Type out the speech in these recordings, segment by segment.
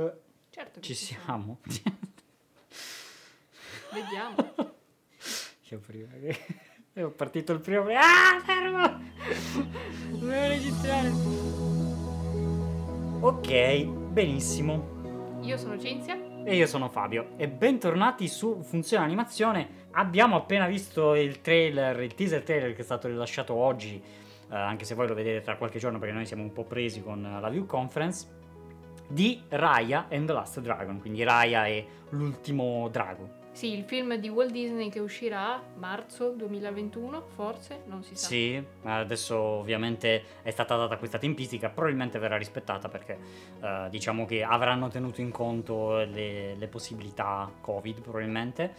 Eh, Certo che ci siamo. Vediamo. Io prima che... È partito il primo... Ah, fermo! Dovevo registrare. Ok, benissimo. Io sono Cinzia. E io sono Fabio e bentornati su Funzione Animazione. Abbiamo appena visto il trailer, il teaser trailer che è stato rilasciato oggi, eh, anche se voi lo vedete tra qualche giorno perché noi siamo un po' presi con la view conference, di Raya and the Last Dragon, quindi Raya è l'ultimo drago. Sì, il film di Walt Disney che uscirà a marzo 2021, forse, non si sa. Sì, adesso ovviamente è stata data questa tempistica, probabilmente verrà rispettata perché eh, diciamo che avranno tenuto in conto le, le possibilità Covid probabilmente.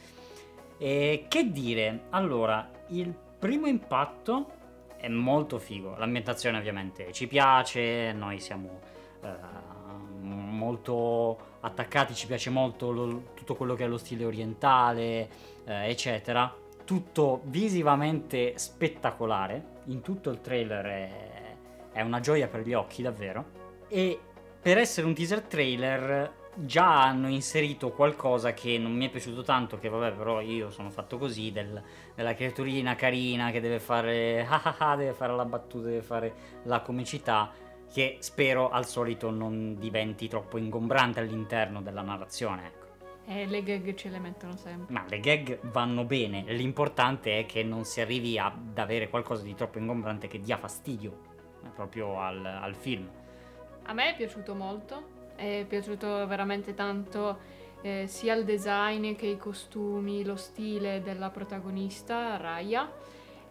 E che dire, allora, il primo impatto è molto figo, l'ambientazione ovviamente ci piace, noi siamo eh, molto attaccati, ci piace molto lo- tutto quello che è lo stile orientale, eh, eccetera. Tutto visivamente spettacolare, in tutto il trailer è, è una gioia per gli occhi davvero. E per essere un teaser trailer già hanno inserito qualcosa che non mi è piaciuto tanto, che vabbè però io sono fatto così, del- della creaturina carina che deve fare, ah ah ah, deve fare la battuta, deve fare la comicità, che spero al solito non diventi troppo ingombrante all'interno della narrazione. Ecco. Eh, le gag ce le mettono sempre. Ma le gag vanno bene, l'importante è che non si arrivi ad avere qualcosa di troppo ingombrante che dia fastidio eh, proprio al, al film. A me è piaciuto molto, è piaciuto veramente tanto eh, sia il design che i costumi, lo stile della protagonista Raya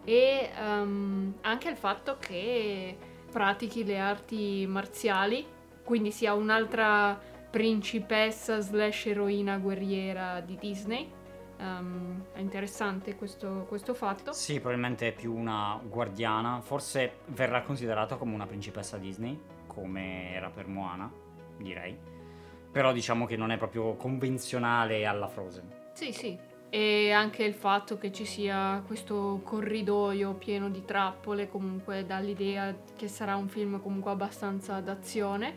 e ehm, anche il fatto che pratichi le arti marziali, quindi sia un'altra principessa slash eroina guerriera di Disney. Ehm, è interessante questo, questo fatto. Sì, probabilmente è più una guardiana, forse verrà considerata come una principessa Disney, come era per Moana, direi. Però diciamo che non è proprio convenzionale alla Frozen. Sì, sì. E anche il fatto che ci sia questo corridoio pieno di trappole comunque dà l'idea che sarà un film comunque abbastanza d'azione,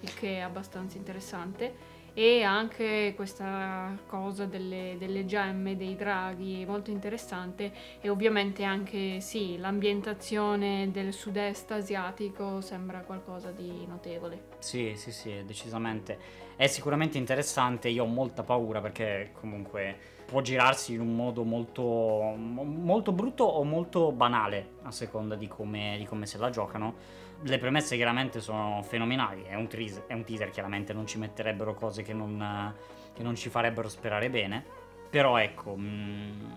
il che è abbastanza interessante. E anche questa cosa delle, delle gemme, dei draghi, è molto interessante. E ovviamente anche, sì, l'ambientazione del sud-est asiatico sembra qualcosa di notevole. Sì, sì, sì, decisamente. È sicuramente interessante, io ho molta paura perché comunque può girarsi in un modo molto, mo- molto brutto o molto banale, a seconda di come, di come se la giocano. Le premesse chiaramente sono fenomenali, è un, teas- è un teaser, chiaramente non ci metterebbero cose che non, che non ci farebbero sperare bene, però ecco... mm,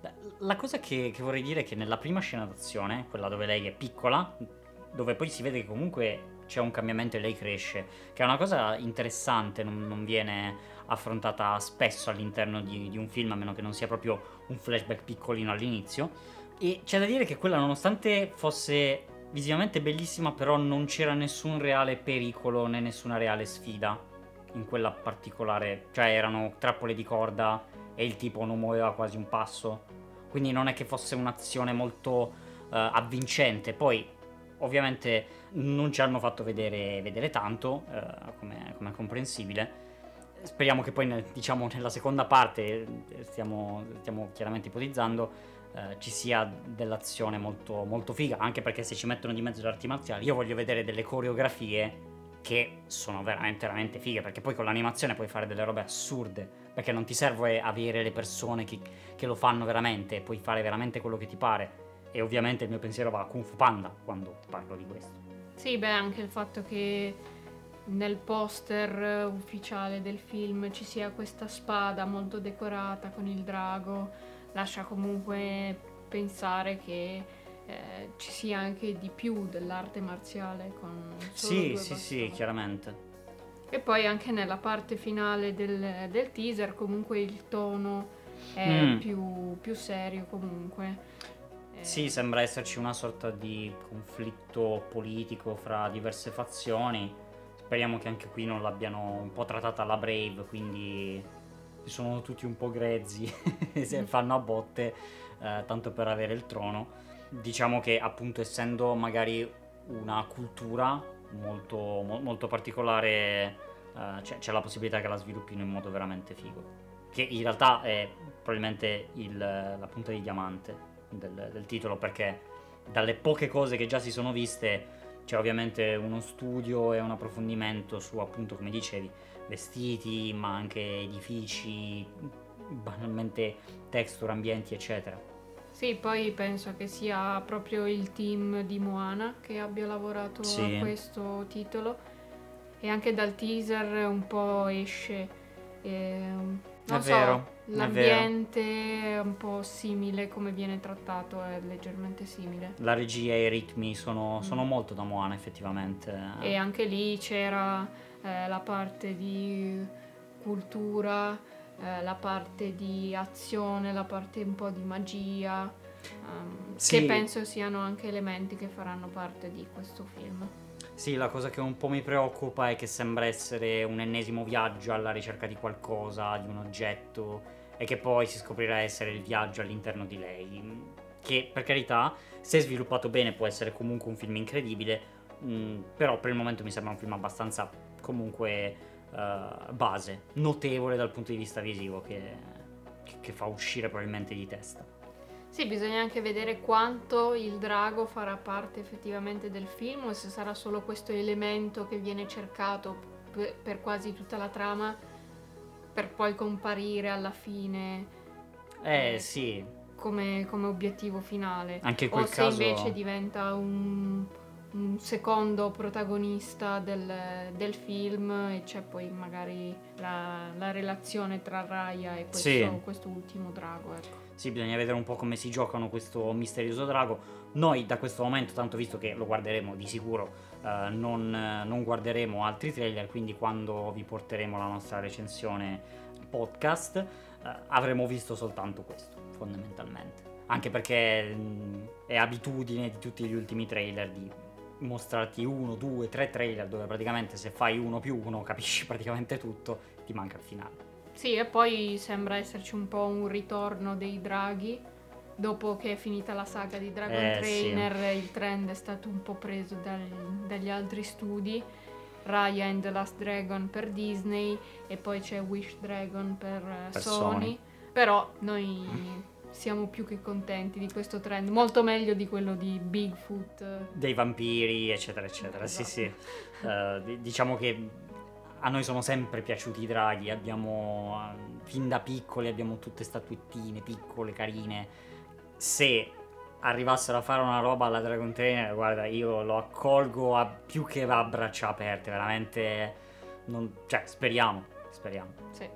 la- la cosa che, che vorrei dire è che nella prima scena d'azione, quella dove lei è piccola, dove poi si vede che comunque c'è un cambiamento e lei cresce, che è una cosa interessante, non, non viene affrontata spesso all'interno di, di un film, a meno che non sia proprio un flashback piccolino all'inizio. E c'è da dire che quella, nonostante fosse visivamente bellissima, però non c'era nessun reale pericolo né nessuna reale sfida in quella particolare, cioè erano trappole di corda e il tipo non muoveva quasi un passo. Quindi non è che fosse un'azione molto eh, avvincente. Poi, ovviamente, non ci hanno fatto vedere, vedere tanto, come, come è comprensibile. Speriamo che poi, nel- diciamo, nella seconda parte, eh, stiamo, stiamo chiaramente ipotizzando, eh, ci sia dell'azione molto, molto figa, anche perché se ci mettono di mezzo le arti marziali, io voglio vedere delle coreografie che sono veramente, veramente fighe, perché poi con l'animazione puoi fare delle robe assurde, perché non ti serve avere le persone che, che lo fanno veramente, puoi fare veramente quello che ti pare. E ovviamente il mio pensiero va a Kung Fu Panda quando parlo di questo. Sì, beh, anche il fatto che nel poster ufficiale del film ci sia questa spada molto decorata con il drago lascia comunque pensare che eh, ci sia anche di più dell'arte marziale con Sì, sì, sì, bastoni. chiaramente. E poi anche nella parte finale del, del teaser comunque il tono è Mm. più, più serio comunque. Eh, Sì, sembra esserci una sorta di conflitto politico fra diverse fazioni. Speriamo che anche qui non l'abbiano un po' trattata alla Brave, quindi sono tutti un po' grezzi e si fanno a botte eh, tanto per avere il trono. Diciamo che appunto essendo magari una cultura molto, mo- molto particolare, uh, c'è, c'è, la possibilità che la sviluppino in modo veramente figo. Che in realtà è probabilmente il, la punta di diamante del, del titolo, perché dalle poche cose che già si sono viste c'è ovviamente uno studio e un approfondimento su appunto come dicevi vestiti ma anche edifici banalmente texture ambienti eccetera sì poi penso che sia proprio il team di Moana che abbia lavorato sì. a questo titolo e anche dal teaser un po' esce eh, non è so, vero L'ambiente è, è, un po' simile, come viene trattato è leggermente simile. La regia e i ritmi sono, mm. sono molto da Moana effettivamente. E anche lì c'era eh, la parte di cultura, eh, la parte di azione, la parte un po' di magia, um, sì. che penso siano anche elementi che faranno parte di questo film. Sì, la cosa che un po' mi preoccupa è che sembra essere un ennesimo viaggio alla ricerca di qualcosa, di un oggetto e che poi si scoprirà essere il viaggio all'interno di lei. Che per carità, se sviluppato bene, può essere comunque un film incredibile, mh, mm, però per il momento mi sembra un film abbastanza comunque uh, base, notevole dal punto di vista visivo, che, che fa uscire probabilmente di testa. Sì, bisogna anche vedere quanto il drago farà parte effettivamente del film o se sarà solo questo elemento che viene cercato per quasi tutta la trama per poi comparire alla fine. Eh, eh sì. Come, come, obiettivo finale. Anche in quel o se caso... invece diventa un, un secondo protagonista del, del, film e c'è poi magari la, la relazione tra Raya e questo, sì. questo ultimo drago. Ecco. Sì, bisogna vedere un po' come si giocano questo misterioso drago. Noi da questo momento, tanto visto che lo guarderemo di sicuro, eh, non, non, guarderemo altri trailer, quindi quando vi porteremo la nostra recensione podcast eh, avremo visto soltanto questo, fondamentalmente. Anche perché mh, mm, è abitudine di tutti gli ultimi trailer di mostrarti uno, due, tre trailer dove praticamente se fai uno più uno capisci praticamente tutto, ti manca il finale. Sì, e poi sembra esserci un po' un ritorno dei draghi. Dopo che è finita la saga di Dragon eh, Trainer, sì. il trend è stato un po' preso dal, dagli altri studi. Raya and the Last Dragon per Disney e poi c'è Wish Dragon per, eh, per Sony. Sony. Però noi siamo più che contenti di questo trend, molto meglio di quello di Bigfoot. Dei vampiri, eccetera, eccetera. Esatto. Sì, sì. Uh, diciamo che a noi sono sempre piaciuti i draghi, abbiamo fin da piccoli abbiamo tutte statuettine piccole, carine. Se arrivassero a fare una roba alla Dragon Trainer, guarda, io lo accolgo a più che a braccia aperte, veramente non... cioè, speriamo, speriamo. Sì.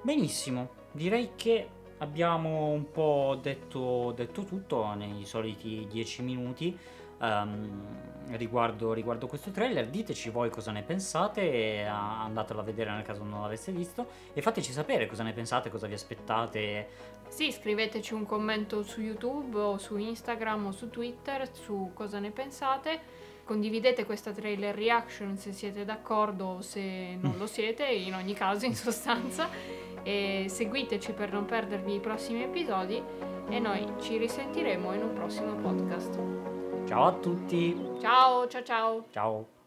Benissimo. Direi che abbiamo un po' detto, detto tutto nei soliti 10 minuti um, riguardo, riguardo, questo trailer. Diteci voi cosa ne pensate, andatelo a vedere nel caso non l'aveste visto e fateci sapere cosa ne pensate, cosa vi aspettate. Sì, scriveteci un commento su YouTube o su Instagram o su Twitter su cosa ne pensate. Condividete questa trailer reaction se siete d'accordo o se non lo siete, in ogni caso in sostanza. E seguiteci per non perdervi i prossimi episodi e noi ci risentiremo in un prossimo podcast. Ciao a tutti. Ciao, ciao, ciao. Ciao.